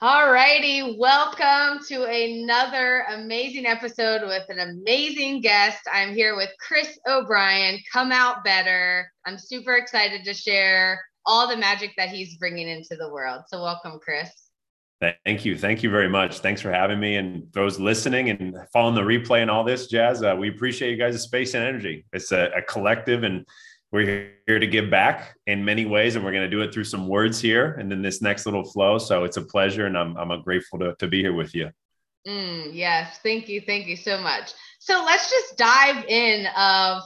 All righty. Welcome to another amazing episode with an amazing guest. I'm here with Chris O'Brien, Come Out Better. I'm super excited to share all the magic that he's bringing into the world. So, welcome, Chris. Thank you. Thank you very much. Thanks for having me and those listening and following the replay and all this jazz. Uh, we appreciate you guys' space and energy. It's a, a collective and we're here to give back in many ways and we're going to do it through some words here and then this next little flow. So it's a pleasure and i'm, I'm grateful to, to be here with you. Mm, yes. Thank you. Thank you so much. So let's just dive in of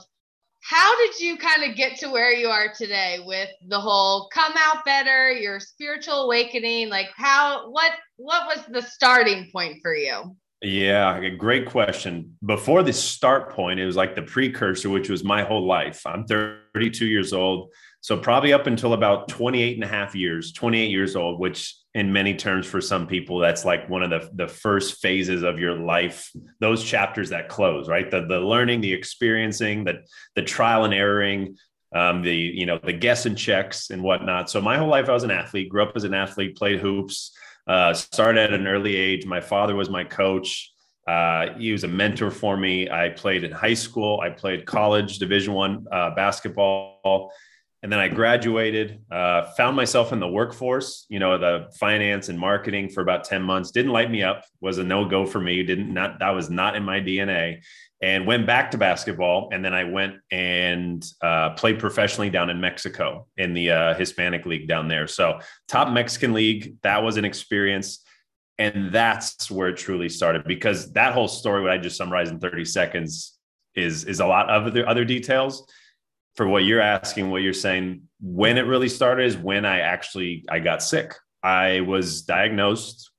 how did you kind of get to where you are today with the whole come out better your spiritual awakening? Like how what what was the starting point for you yeah, great question. Before the start point, it was like the precursor, which was my whole life. I'm 32 years old. So, probably up until about 28 and a half years, 28 years old, which in many terms for some people, that's like one of the, the first phases of your life, those chapters that close, right? The, the learning, the experiencing, the, the trial and erroring, um, the, you know, the guess and checks and whatnot. So, my whole life, I was an athlete, grew up as an athlete, played hoops uh, started at an early age. My father was my coach. Uh, he was a mentor for me. I played in high school. I played college Division One uh, basketball, and then I graduated. Uh, found myself in the workforce. You know, the finance and marketing for about ten months. Didn't light me up. Was a no go for me. Didn't not that was not in my DNA and went back to basketball. And then I went and uh, played professionally down in Mexico in the uh, Hispanic League down there. So, top Mexican league, that was an experience. And that's where it truly started because that whole story, what I just summarized in 30 seconds, is, is a lot of other, other details. For what you're asking, what you're saying, when it really started is when I actually I got sick. I was diagnosed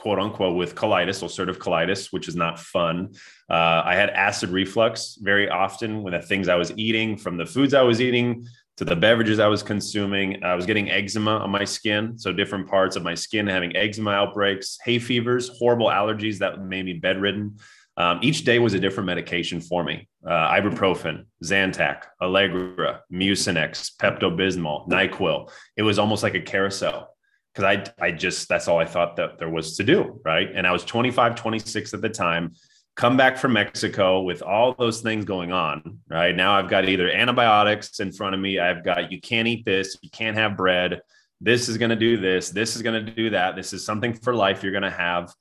quote unquote with colitis, ulcerative colitis, which is not fun. Uh, I had acid reflux very often when the things I was eating, from the foods I was eating to the beverages I was consuming. I was getting eczema on my skin. So, different parts of my skin having eczema outbreaks, hay fevers, horrible allergies that made me bedridden. Um, each day was a different medication for me uh, ibuprofen, Zantac, Allegra, Mucinex, Pepto Bismol, NyQuil. It was almost like a carousel because I, I just, that's all I thought that there was to do. Right. And I was 25, 26 at the time, come back from Mexico with all those things going on. Right. Now I've got either antibiotics in front of me. I've got, you can't eat this, you can't have bread. This is going to do this. This is going to do that. This is something for life you're going to have.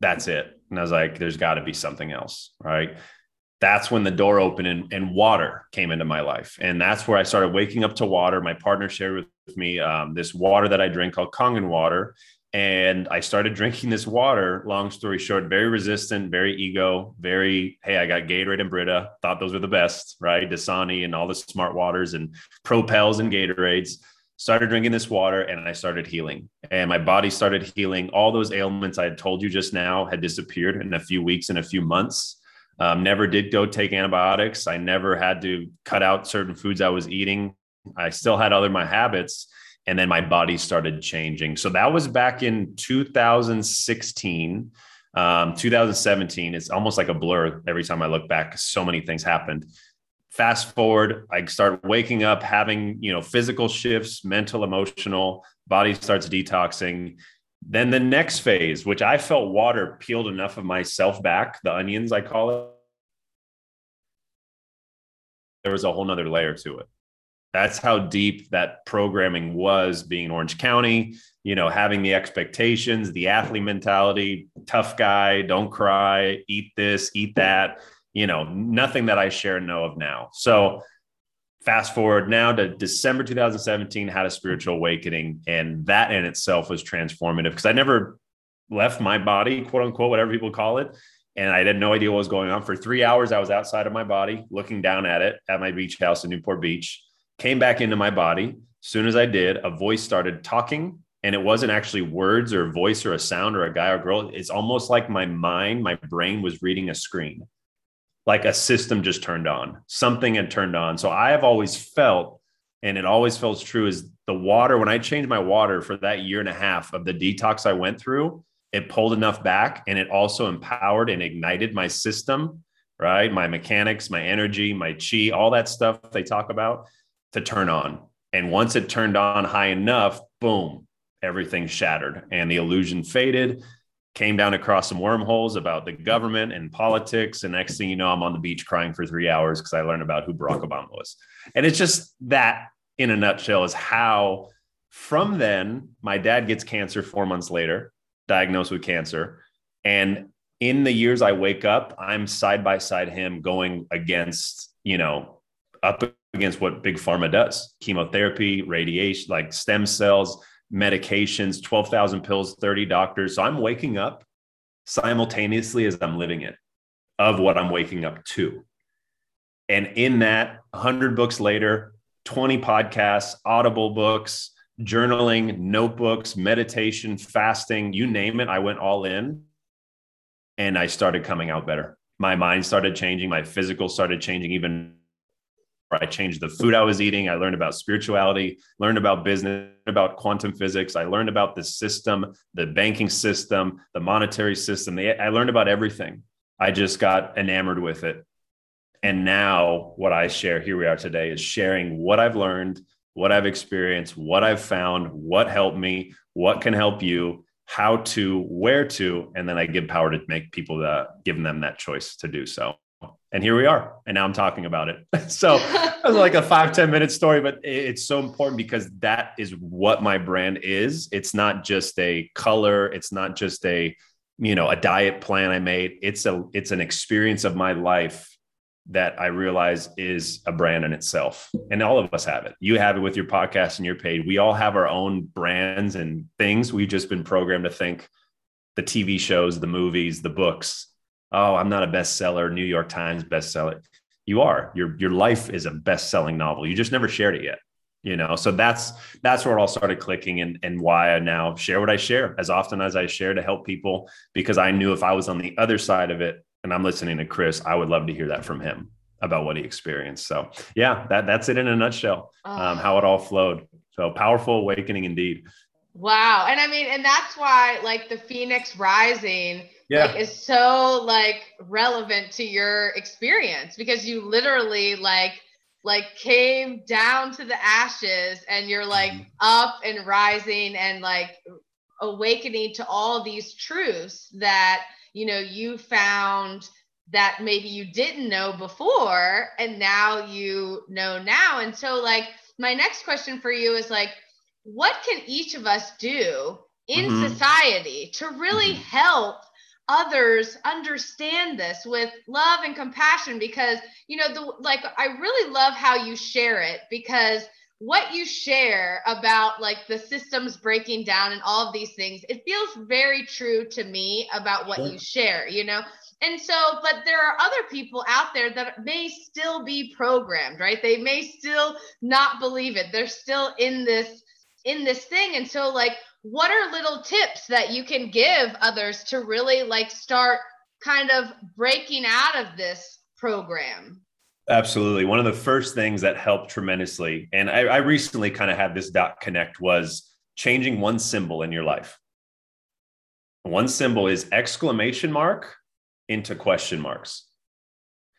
That's it. And I was like, there's got to be something else. Right that's when the door opened and, and, water came into my life. And that's where I started waking up to water. My partner shared with me um, this water that I drink called Kangen water. And I started drinking this water, long story short, very resistant, very ego, very, hey, I got Gatorade and Brita, thought those were the best, right? Dasani and all the smart waters and Propels and Gatorades. Started drinking this water and I started healing. And my body started healing. All those ailments I had told you just now had disappeared in a few weeks, in a few months um, never did go take antibiotics. I never had to cut out certain foods I was eating. I still had other my habits, and then my body started changing. So that was back in 2016. Um, 2017 it's almost like a blur every time I look back. So many things happened. Fast forward, I start waking up, having you know physical shifts, mental, emotional. Body starts detoxing, then the next phase, which I felt water peeled enough of myself back, the onions, I call it, there was a whole nother layer to it. That's how deep that programming was being in Orange County, you know, having the expectations, the athlete mentality, tough guy, don't cry, eat this, eat that, you know, nothing that I share know of now. So fast forward now to December 2017, had a spiritual awakening. And that in itself was transformative because I never left my body, quote unquote, whatever people call it. And I had no idea what was going on. For three hours, I was outside of my body, looking down at it at my beach house in Newport Beach, came back into my body. Soon as I did, a voice started talking. And it wasn't actually words or voice or a sound or a guy or girl. It's almost like my mind, my brain was reading a screen like a system just turned on, something had turned on. So I have always felt, and it always feels true, is the water. When I changed my water for that year and a half of the detox I went through, it pulled enough back and it also empowered and ignited my system, right? My mechanics, my energy, my chi, all that stuff they talk about to turn on. And once it turned on high enough, boom, everything shattered and the illusion faded. Came down across some wormholes about the government and politics. And next thing you know, I'm on the beach crying for three hours because I learned about who Barack Obama was. And it's just that, in a nutshell, is how from then my dad gets cancer four months later, diagnosed with cancer. And in the years I wake up, I'm side by side him going against, you know, up against what big pharma does chemotherapy, radiation, like stem cells, medications, 12,000 pills, 30 doctors. So I'm waking up simultaneously as I'm living it of what I'm waking up to. And in that, 100 books later, 20 podcasts, audible books, journaling, notebooks, meditation, fasting, you name it, I went all in and I started coming out better. My mind started changing, my physical started changing even I changed the food I was eating. I learned about spirituality, learned about business, about quantum physics. I learned about the system, the banking system, the monetary system. I learned about everything. I just got enamored with it. And now, what I share here we are today is sharing what I've learned, what I've experienced, what I've found, what helped me, what can help you, how to, where to, and then I give power to make people uh, that giving them that choice to do so and here we are. And now i'm talking about it. So it was like a five ten minute story but it's so important because that is what my brand is. It's not just a color. It's not just a you know a diet plan i made. It's a it's an experience of my life that i realize is a brand in itself. And all of us have it. You have it with your podcast and your page we all have our own brands and things. We've just been programmed to think the tv shows the movies the books oh, I'm not a bestseller, New York Times bestseller. You are. Your your life is a best-selling novel. You just never shared it yet. You know, so that's that's where it all started clicking and and why I now share what I share as often as I share to help people because I knew if I was on the other side of it and I'm listening to Chris, I would love to hear that from him about what he experienced. So yeah, that that's it in a nutshell. Um, how it all flowed. So powerful awakening indeed. Wow. And I mean, and that's why like the Phoenix Rising yeah. like is so like relevant to your experience because you literally like like came down to the ashes and you're like mm-hmm. up and rising and like awakening to all these truths that you know you found that maybe you didn't know before and now you know now and so like my next question for you is like what can each of us do in mm-hmm. society to really mm-hmm. help others understand this with love and compassion because you know the like i really love how you share it because what you share about like the systems breaking down and all of these things it feels very true to me about what sure. you share you know? And so but there are other people out there that may still be programmed right? They may still not believe it. They're still in this in this thing. And so like what are little tips that you can give others to really like start kind of breaking out of this program? Absolutely. One of the first things that helped tremendously, and I, I recently kind of had this dot connect, was changing one symbol in your life. One symbol is exclamation mark into question marks.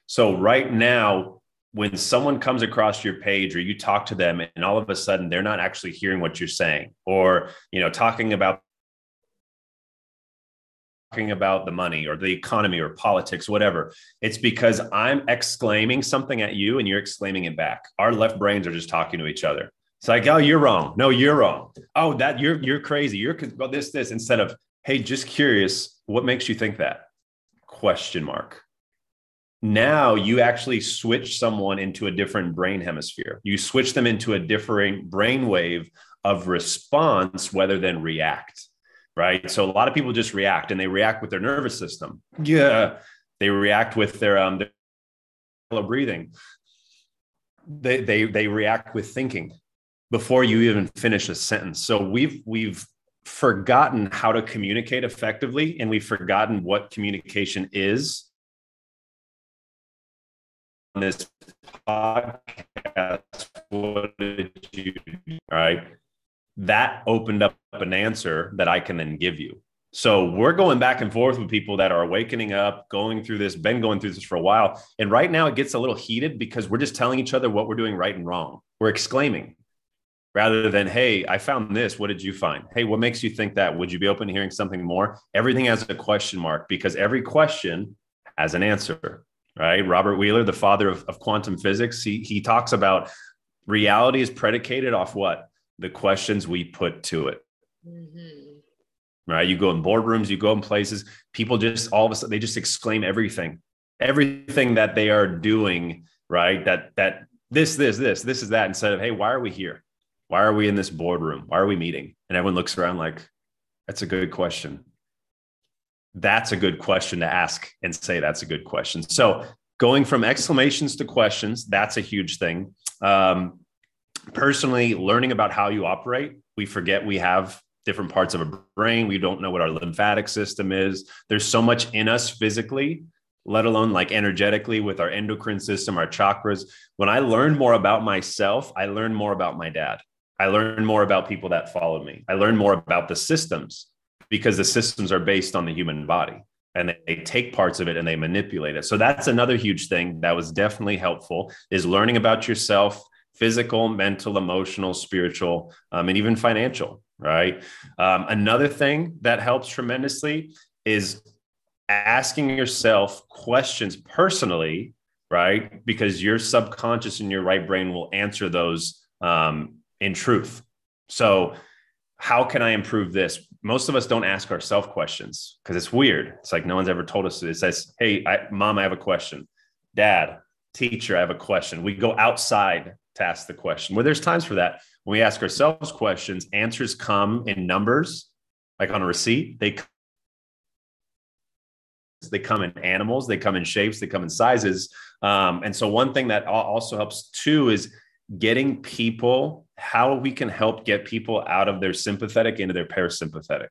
So right now, when someone comes across your page or you talk to them and all of a sudden they're not actually hearing what you're saying or you know talking about talking about the money or the economy or politics whatever it's because i'm exclaiming something at you and you're exclaiming it back. Our left brains are just talking to each other. It's like oh you're wrong. No you're wrong. Oh that you're you're crazy. You're about this this instead of hey just curious what makes you think that? Question mark now you actually switch someone into a different brain hemisphere. You switch them into a different brain wave of response rather than react. Right. So a lot of people just react and they react with their nervous system. Yeah. They react with their um their breathing. They they they react with thinking before you even finish a sentence. So we've we've forgotten how to communicate effectively and we've forgotten what communication is this podcast, what did you do? Right. That opened up an answer that I can then give you. So we're going back and forth with people that are awakening up, going through this, been going through this for a while. And right now it gets a little heated because we're just telling each other what we're doing right and wrong. We're exclaiming. rather than, hey, I found this. What did you find? Hey, what makes you think that? Would you be open to hearing something more? Everything has a question mark because every question has an answer, right? Robert Wheeler, the father of, of quantum physics, he, he talks about reality is predicated off what? The questions we put to it. Mm-hmm. Right. You go in boardrooms, you go in places, people just all of a sudden they just exclaim everything, everything that they are doing, right? That that this, this, this, this is that instead of, hey, why are we here? Why are we in this boardroom? Why are we meeting? And everyone looks around like, that's a good question. That's a good question to ask and say that's a good question. So going from exclamations to questions, that's a huge thing. Um, personally, learning about how you operate, we forget we have different parts of a brain. We don't know what our lymphatic system is. There's so much in us physically let alone like energetically with our endocrine system, our chakras. When I learned more about myself, I learned more about my dad. I learned more about people that followed me. I learned more about the systems because the systems are based on the human body and they take parts of it and they manipulate it. So that's another huge thing that was definitely helpful is learning about yourself, physical, mental, emotional, spiritual, um, and even financial. Right. Um, another thing that helps tremendously is asking yourself questions personally, right? Because your subconscious and your right brain will answer those um, in truth. So, how can I improve this? Most of us don't ask ourselves questions because it's weird. It's like no one's ever told us. It says, "Hey, I, mom, I have a question." Dad, teacher, I have a question. We go outside to ask the question. Well, there's times for that. When we ask ourselves questions, answers come in numbers, like on a receipt. They they come in animals, they come in shapes, they come in sizes. Um, and so, one thing that also helps too is getting people how we can help get people out of their sympathetic into their parasympathetic.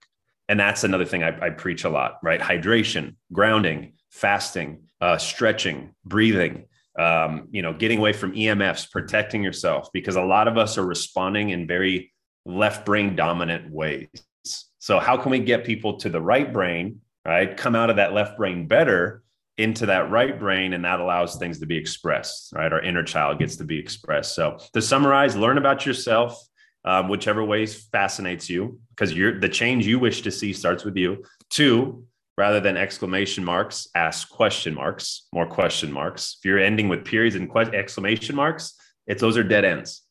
And that's another thing I, I preach a lot, right? Hydration, grounding, fasting, uh, stretching, breathing. Um, you know, getting away from EMFs, protecting yourself, because a lot of us are responding in very left brain dominant ways. So, how can we get people to the right brain right? Come out of that left brain better into that right brain, and that allows things to be expressed, right? Our inner child gets to be expressed. So, to summarize, learn about yourself, um, whichever ways fascinates you, because you're the change you wish to see starts with you. Two, rather than exclamation marks, ask question marks, more question marks. If you're ending with periods and que- exclamation marks, it's those are dead ends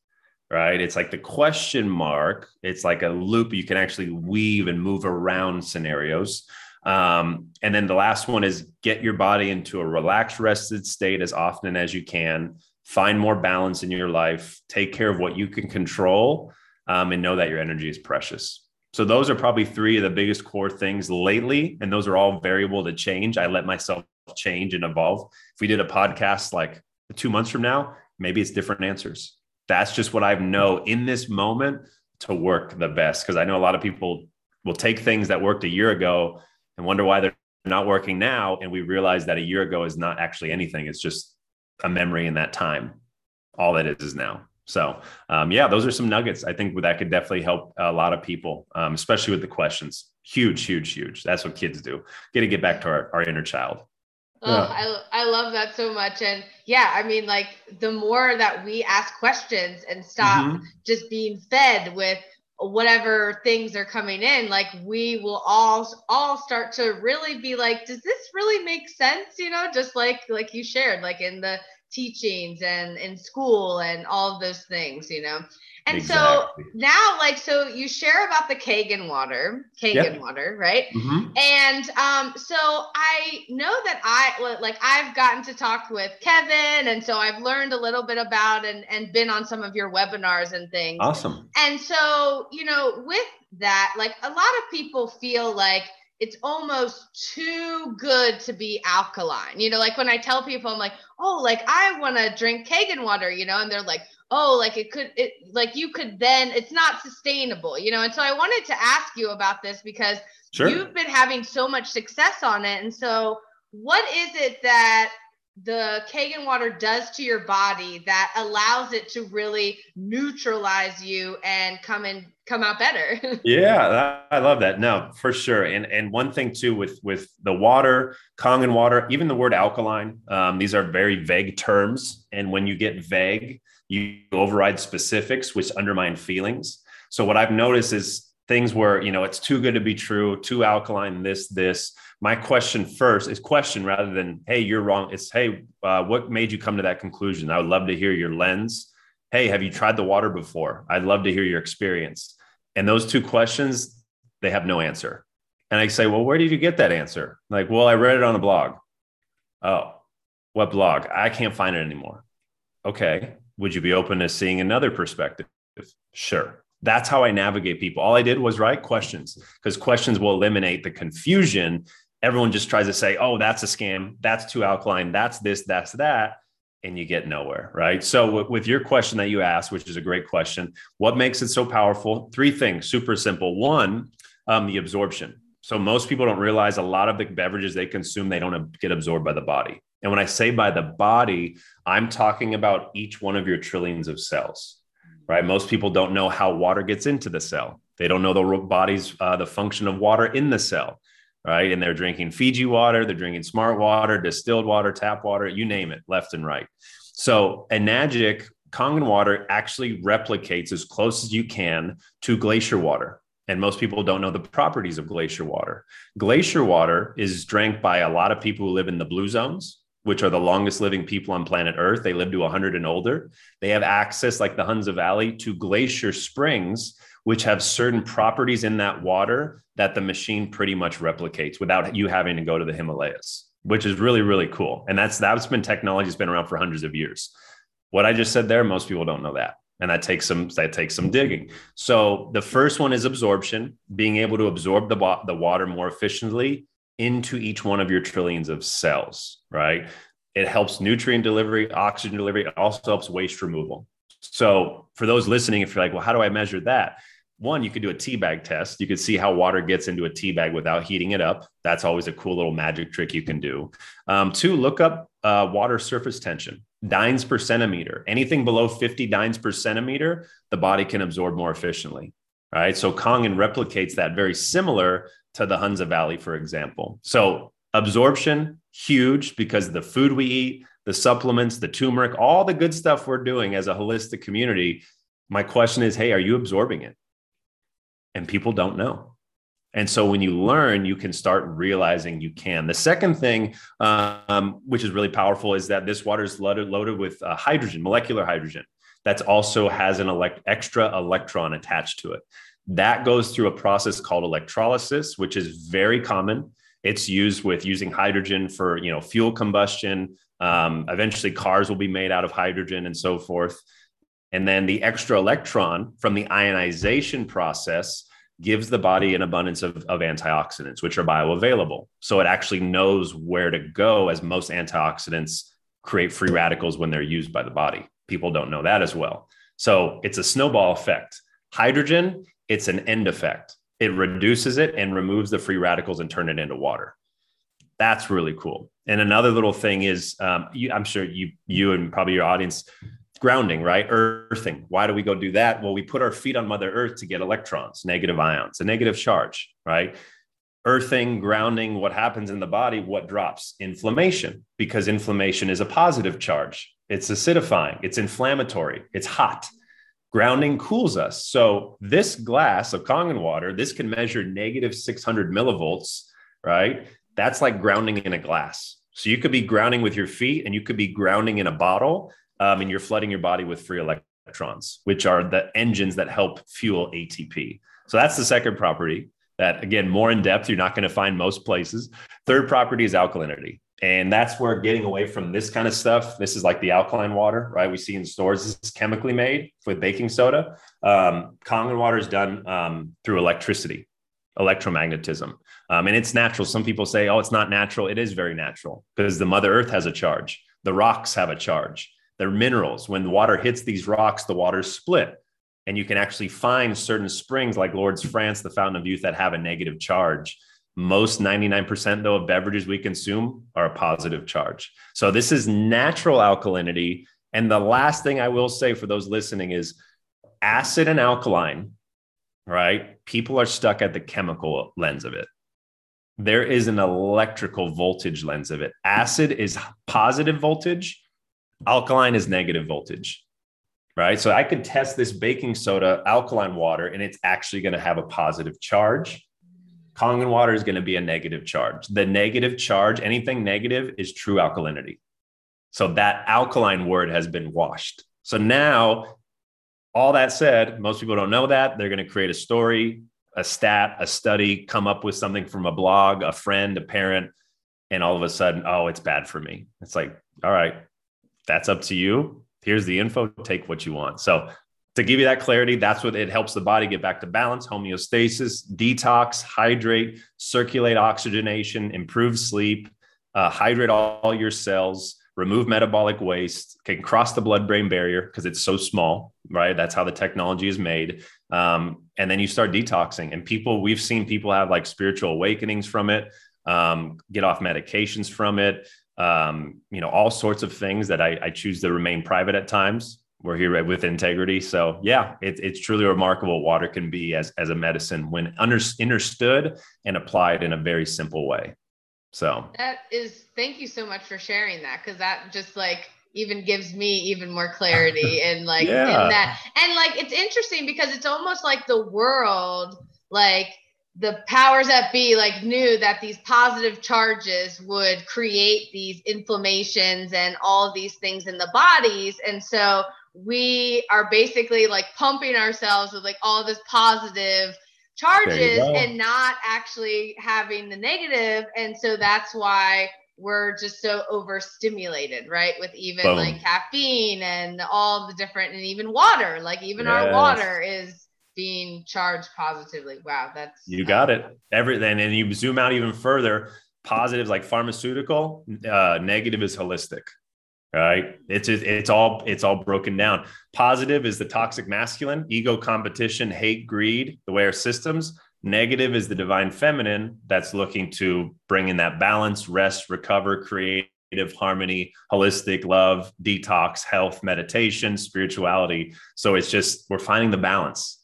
right? It's like the question mark, it's like a loop you can actually weave and move around scenarios. Um, and then the last one is get your body into a relaxed, rested state as often as you can. Find more balance in your life. Take care of what you can control, um, and know that your energy is precious. So those are probably three of the biggest core things lately, and those are all variable to change. I let myself change and evolve. If we did a podcast like two months from now, maybe it's different answers. That's just what I know in this moment to work the best. Because I know a lot of people will take things that worked a year ago and wonder why they're not working now. And we realize that a year ago is not actually anything. It's just a memory in that time. All that is is now. So, um, yeah, those are some nuggets. I think that could definitely help a lot of people, um, especially with the questions. Huge, huge, huge. That's what kids do. Get to get back to our, our inner child. Oh, yeah. I, I love that so much. And yeah, I mean, like the more that we ask questions and stop mm-hmm. just being fed with whatever things are coming in like we will all all start to really be like does this really make sense? You know just like like you shared like in the teachings and in school and all of those things you know and exactly. so now, like, so you share about the Kangen water, Kangen yep. water, right? Mm-hmm. And um, so I know that I like I've gotten to talk with Kevin, and so I've learned a little bit about and and been on some of your webinars and things. Awesome. And so you know, with that, like a lot of people feel like it's almost too good to be alkaline. You know, like when I tell people, I'm like, oh, like I want to drink Kangen water, you know, and they're like, oh like it could it like you could then it's not sustainable you know and so i wanted to ask you about this because sure. you've been having so much success on it and so what is it that the Kangen water does to your body that allows it to really neutralize you and come and come out better. yeah, I love that. No, for sure. And and one thing too with with the water, Kangen water, even the word alkaline, um, these are very vague terms. And when you get vague, you override specifics, which undermine feelings. So what I've noticed is things where you know it's too good to be true, too alkaline, this, this. My question first is question rather than hey, you're wrong. It's hey, uh, what made you come to that conclusion? I would love to hear your lens. Hey, have you tried the water before? I'd love to hear your experience. And those two questions, they have no answer. And I say, well, where did you get that answer? Like, well, I read it on a blog. Oh, what blog? I can't find it anymore. Okay. Would you be open to seeing another perspective? Sure. That's how I navigate people. All I did was write questions because questions will eliminate the confusion. Everyone just tries to say, oh, that's a scam. That's too alkaline. That's this, that's that. And you get nowhere. Right. So, with your question that you asked, which is a great question, what makes it so powerful? Three things, super simple. One, um, the absorption. So most people don't realize a lot of the beverages they consume, they don't get absorbed by the body. And when I say by the body, I'm talking about each one of your trillions of cells, right? Most people don't know how water gets into the cell. They don't know the body's, uh, the function of water in the cell, right? And they're drinking Fiji water, they're drinking smart water, distilled water, tap water, you name it, left and right. So Enagic Kangen water actually replicates as close as you can to glacier water and most people don't know the properties of glacier water. Glacier water is drank by a lot of people who live in the blue zones, which are the longest living people on planet Earth. They live to 100 and older. They have access, like the Hunza Valley, to glacier springs, which have certain properties in that water that the machine pretty much replicates without you having to go to the Himalayas, which is really, really cool. And that's that's been technology that's been around for hundreds of years. What I just said there, most people don't know that and that takes some that takes some digging so the first one is absorption being able to absorb the, the water more efficiently into each one of your trillions of cells right? It helps nutrient delivery oxygen delivery. It also helps waste removal. So for those listening if you're like well how do i measure that? One you could do a tea bag test. You could see how water gets into a tea bag without heating it up. That's always a cool little magic trick you can do. Um, two look up uh, water surface tension. Dynes per centimeter. Anything below 50 dynes per centimeter, the body can absorb more efficiently. Right. So Kangen replicates that very similar to the Hunza Valley, for example. So absorption, huge because the food we eat, the supplements, the turmeric, all the good stuff we're doing as a holistic community. My question is, hey, are you absorbing it? And people don't know. And so when you learn, you can start realizing you can. The second thing, um, which is really powerful, is that this water is loaded, loaded with uh, hydrogen, molecular hydrogen, that also has an elect- extra electron attached to it. That goes through a process called electrolysis, which is very common. It's used with using hydrogen for you know fuel combustion. Um, eventually, cars will be made out of hydrogen and so forth. And then the extra electron from the ionization process gives the body an abundance of, of antioxidants, which are bioavailable. So it actually knows where to go, as most antioxidants create free radicals when they're used by the body. People don't know that as well. So it's a snowball effect. Hydrogen, it's an end effect. It reduces it and removes the free radicals and turn it into water. That's really cool. And another little thing is, um, you, I'm sure you, you and probably your audience grounding, right? Earthing. Why do we go do that? Well, we put our feet on Mother Earth to get electrons, negative ions, a negative charge, right? Earthing, grounding, what happens in the body, what drops? Inflammation, because inflammation is a positive charge. It's acidifying, it's inflammatory, it's hot. Grounding cools us. So, this glass of Kangen water, this can measure negative 600 millivolts, right? That's like grounding in a glass. So, you could be grounding with your feet and you could be grounding in a bottle um, and you're flooding your body with free electrons, which are the engines that help fuel ATP. So that's the second property that, again, more in depth, you're not going to find most places. Third property is alkalinity. And that's where getting away from this kind of stuff. This is like the alkaline water, right? We see in stores. This is chemically made with baking soda. Um, Kangen water is done um, through electricity, electromagnetism, um, and it's natural. Some people say, "Oh, it's not natural." It is very natural because the Mother Earth has a charge. The rocks have a charge. They're minerals. When the water hits these rocks, the water's split. And you can actually find certain springs like Lourdes France, the Fountain of Youth, that have a negative charge. Most 99% though of beverages we consume are a positive charge. So this is natural alkalinity. And the last thing I will say for those listening is acid and alkaline, right? People are stuck at the chemical lens of it. There is an electrical voltage lens of it. Acid is positive voltage, Alkaline is negative voltage. right? So I could test this baking soda alkaline water and it's actually going to have a positive charge. Kangen water is going to be a negative charge. The negative charge, anything negative, is true alkalinity. So that alkaline word has been washed. So now, all that said, most people don't know that. They're going to create a story, a stat, a study, come up with something from a blog, a friend, a parent, and all of a sudden, oh, it's bad for me. It's like, all right, that's up to you here's the info take what you want so to give you that clarity that's what it helps the body get back to balance homeostasis detox hydrate circulate oxygenation improve sleep uh, hydrate all, your cells remove metabolic waste can cross the blood brain barrier because it's so small right? That's how the technology is made. Um, and then you start detoxing. And people we've seen people have like spiritual awakenings from it um, get off medications from it um, you know, all sorts of things that I, I, choose to remain private at times. We're here with integrity. So yeah, it, it's truly remarkable water can be as, as a medicine when under, understood and applied in a very simple way. So that is, thank you so much for sharing that. Cause that just like even gives me even more clarity and like yeah. in that. And like, it's interesting because it's almost like the world, like the powers that be like knew that these positive charges would create these inflammations and all these things in the bodies. And so we are basically like pumping ourselves with like all this positive charges and not actually having the negative. And so that's why we're just so overstimulated right? With even Boom. like caffeine and all the different and even water. Like even yes. our water is being charged positively. Wow, that's you got it. Everything, and you zoom out even further. Positives like pharmaceutical, uh, negative is holistic. Right? It's it's all it's all broken down. Positive is the toxic masculine, ego, competition, hate, greed, the way our systems. Negative is the divine feminine that's looking to bring in that balance, rest, recover, create harmony, holistic love, detox, health, meditation, spirituality. So it's just we're finding the balance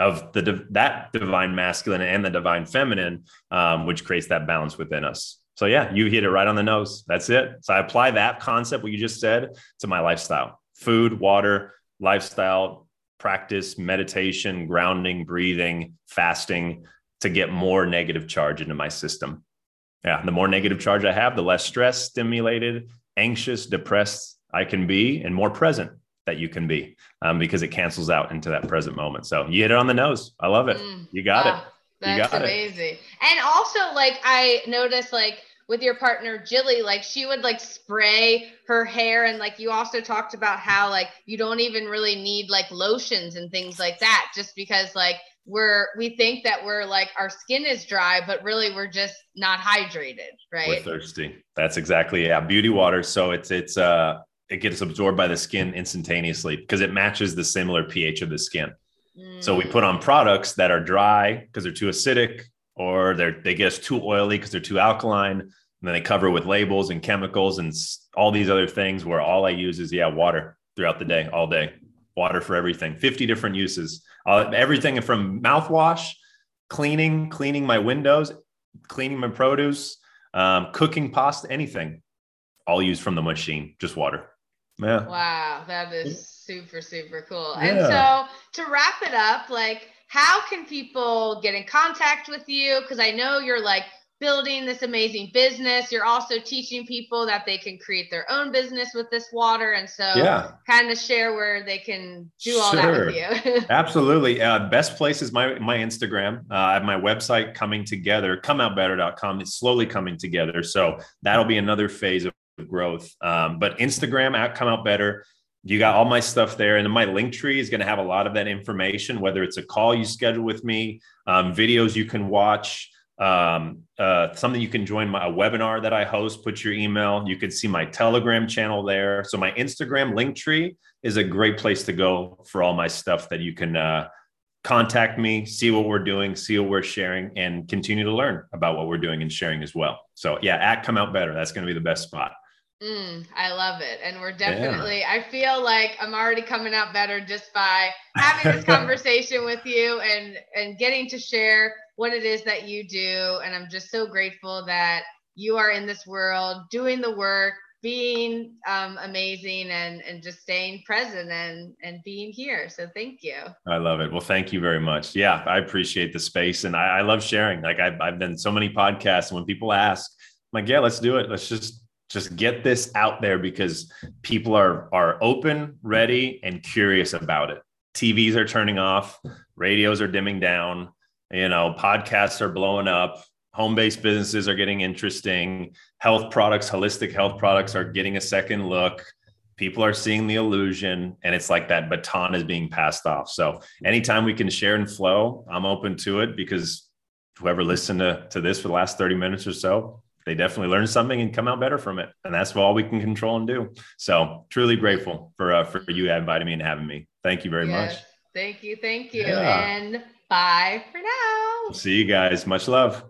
of the that divine masculine and the divine feminine, um, which creates that balance within us. So yeah, you hit it right on the nose. That's it. So I apply that concept, what you just said, to my lifestyle: food, water, lifestyle, practice, meditation, grounding, breathing, fasting, to get more negative charge into my system. Yeah, the more negative charge I have, the less stress, stimulated, anxious, depressed I can be, and more present that you can be um, because it cancels out into that present moment. So you hit it on the nose. I love it. Mm, you got wow, it. You that's got amazing. It. And also, like I noticed, like with your partner Jilly, like she would like spray her hair, and like you also talked about how like you don't even really need like lotions and things like that, just because like we're we think that we're like our skin is dry, but really we're just not hydrated, right? We're thirsty. That's exactly yeah. Beauty water. So it's it's uh it gets absorbed by the skin instantaneously because it matches the similar pH of the skin. Mm. So we put on products that are dry because they're too acidic or they're they get us too oily because they're too alkaline. And then they cover with labels and chemicals and all these other things where all I use is yeah, water throughout the day, all day. Water for everything. 50 different uses. Uh, everything from mouthwash, cleaning, cleaning my windows, cleaning my produce, um, cooking pasta, anything. All used from the machine, just water. Yeah. Wow, that is super super cool. Yeah. And so to wrap it up, like how can people get in contact with you because I know you're like building this amazing business. You're also teaching people that they can create their own business with this water. And so yeah. kind of share where they can do all sure. that with you. Absolutely. Uh, best place is my, my Instagram. Uh, I have my website coming together, comeoutbetter.com. It's slowly coming together. So that'll be another phase of growth. Um, but Instagram at come out better. You got all my stuff there, and then my link tree is going to have a lot of that information. Whether it's a call you schedule with me, um, videos you can watch, um, uh, something you can join my webinar that I host. Put your email. You can see my Telegram channel there. So my Instagram link tree is a great place to go for all my stuff that you can. Uh, contact me, see what we're doing, see what we're sharing, and continue to learn about what we're doing and sharing as well. So, yeah, at Come Out Better, that's going to be the best spot. Mm, I love it. And we're definitely, yeah. I feel like I'm already coming out better just by having this conversation with you and and getting to share what it is that you do. And I'm just so grateful that you are in this world doing the work, being um, amazing and and just staying present and and being here. So thank you. I love it. Well, thank you very much. Yeah, I appreciate the space and I, I love sharing. Like I've, I've done so many podcasts and when people ask, I'm like, yeah, let's do it. Let's just just get this out there because people are are open, ready, and curious about it. TVs are turning off, radios are dimming down, you know, podcasts are blowing up home-based businesses are getting interesting health products holistic health products are getting a second look people are seeing the illusion and it's like that baton is being passed off so anytime we can share and flow i'm open to it because whoever listened to, to this for the last 30 minutes or so they definitely learn something and come out better from it. And that's all we can control and do. So truly grateful for uh, for you inviting me and having me. Thank you very yes. much. Thank you. Thank you. Yeah. and bye for now. See you guys. Much love